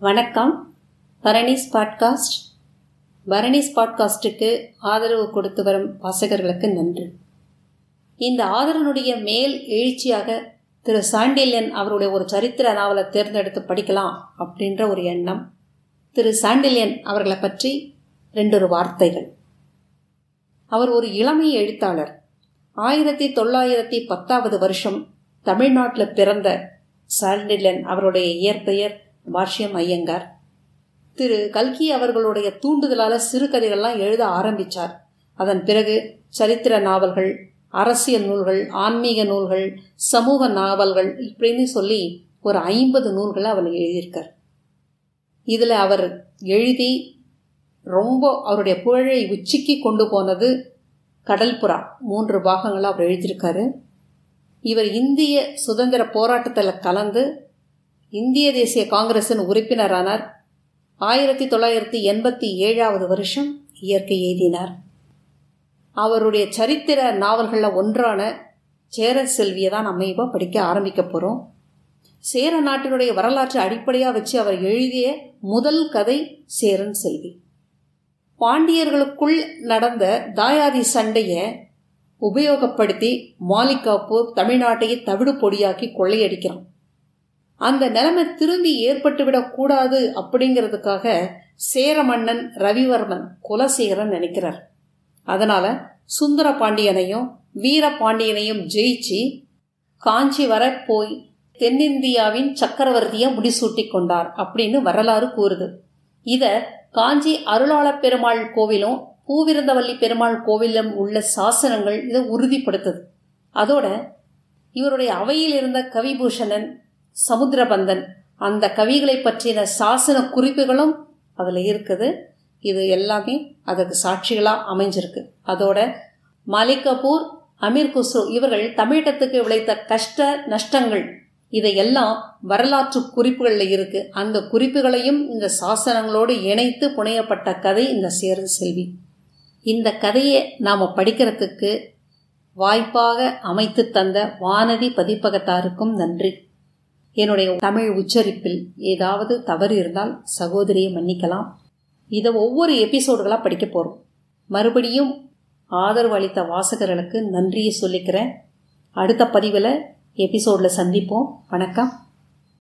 வணக்கம். பரணிஸ் பாட்காஸ்ட். பரணிஸ் பாட்காஸ்ட்டுக்கு ஆதரவு கொடுத்து வரும் வாசகர்களுக்கு நன்றி. இந்த ஆதரவனுடைய மேல் எழுச்சியாக திரு சாண்டில்யன் அவருடைய ஒரு சரித்திர நாவலை தேர்ந்தெடுத்து படிக்கலாம் அப்படின்ற ஒரு எண்ணம். திரு சாண்டில்யன் அவர்களை பற்றி ரெண்டொரு வார்த்தைகள். அவர் ஒரு இளமை எழுத்தாளர். ஆயிரத்தி தொள்ளாயிரத்தி பத்தாவது வருஷம் தமிழ்நாட்டில் பிறந்த சாண்டில்யன் அவருடைய இயற்பெயர் பாஷ்யம் ஐயங்கார் திரு கல்கி அவர்களுடைய தூண்டுதலால் சிறுகதைகள்லாம் எழுத ஆரம்பித்தார் அதன் பிறகு சரித்திர நாவல்கள் அரசியல் நூல்கள் ஆன்மீக நூல்கள் சமூக நாவல்கள் இப்படின்னு சொல்லி ஒரு ஐம்பது நூல்களை அவர் எழுதியிருக்கார். இதில் அவர் எழுதி ரொம்ப அவருடைய புகழை உச்சிக்கு கொண்டு போனது கடல்புறா மூன்று பாகங்களாக அவர் எழுதியிருக்காரு. இவர் இந்திய சுதந்திர போராட்டத்தில் கலந்து இந்திய தேசிய காங்கிரஸின் உறுப்பினரானார். ஆயிரத்தி தொள்ளாயிரத்தி எண்பத்தி ஏழாவது வருஷம் இயற்கை எழுதினார் அவருடைய சரித்திர நாவல்களில் ஒன்றான சேர செல்வியை தான் நம்ம இப்போ படிக்க ஆரம்பிக்க போகிறோம் சேர நாட்டினுடைய வரலாற்றை அடிப்படையாக வச்சு அவர் எழுதிய முதல் கதை சேரன் செல்வி. பாண்டியர்களுக்குள் நடந்த தாயாதி சண்டையை உபயோகப்படுத்தி மாலிகாப்பூர் தமிழ்நாட்டையே தவிடு பொடியாக்கி கொள்ளையடிக்கிறான். அந்த நிலைமை திரும்பி ஏற்பட்டுவிடக்கூடாது அப்படிங்கிறதுக்காக சேர மன்னன் ரவிவர்மன் குலசேகரன் நினைக்கிறார். அதனால சுந்தர பாண்டியனையும் வீர பாண்டியனையும் ஜெயிச்சு காஞ்சி வர போய் தென்னிந்தியாவின் சக்கரவர்த்தியை முடிசூட்டி கொண்டார் அப்படின்னு வரலாறு கூறுது. இதை காஞ்சி அருளாள பெருமாள் கோவிலும் பூவிருந்தவல்லி பெருமாள் கோவிலும் உள்ள சாசனங்கள் இதை உறுதிப்படுத்துது. அதோட இவருடைய அவையில் இருந்த கவிபூஷணன் சமுத்திரபந்தன். அந்த கவிகளை பற்றின சாசன குறிப்புகளும் அதில் இருக்குது. இது எல்லாமே அதற்கு சாட்சிகளாக அமைஞ்சிருக்கு. அதோட மாலிகபூர் அமீர் குஸ்ரு இவர்கள் தமிழகத்துக்கு விளைத்த கஷ்ட நஷ்டங்கள். இதையெல்லாம் வரலாற்று குறிப்புகளில் இருக்கு. அந்த குறிப்புகளையும் இந்த சாசனங்களோடு இணைத்து புனையப்பட்ட கதை இந்த சேர செல்வி. இந்த கதையை நாம் படிக்கிறதுக்கு வாய்ப்பாக அமைத்து தந்த வானதி பதிப்பகத்தாருக்கும் நன்றி. என்னுடைய தமிழ் உச்சரிப்பில் ஏதாவது தவறு இருந்தால் சகோதரியை மன்னிக்கலாம். இதை ஒவ்வொரு எபிசோடுகளாக படிக்க போகிறோம் மறுபடியும் ஆதரவு அளித்த வாசகர்களுக்கு நன்றியை சொல்லிக்கிறேன். அடுத்த பதிவில் எபிசோடில் சந்திப்போம். வணக்கம்.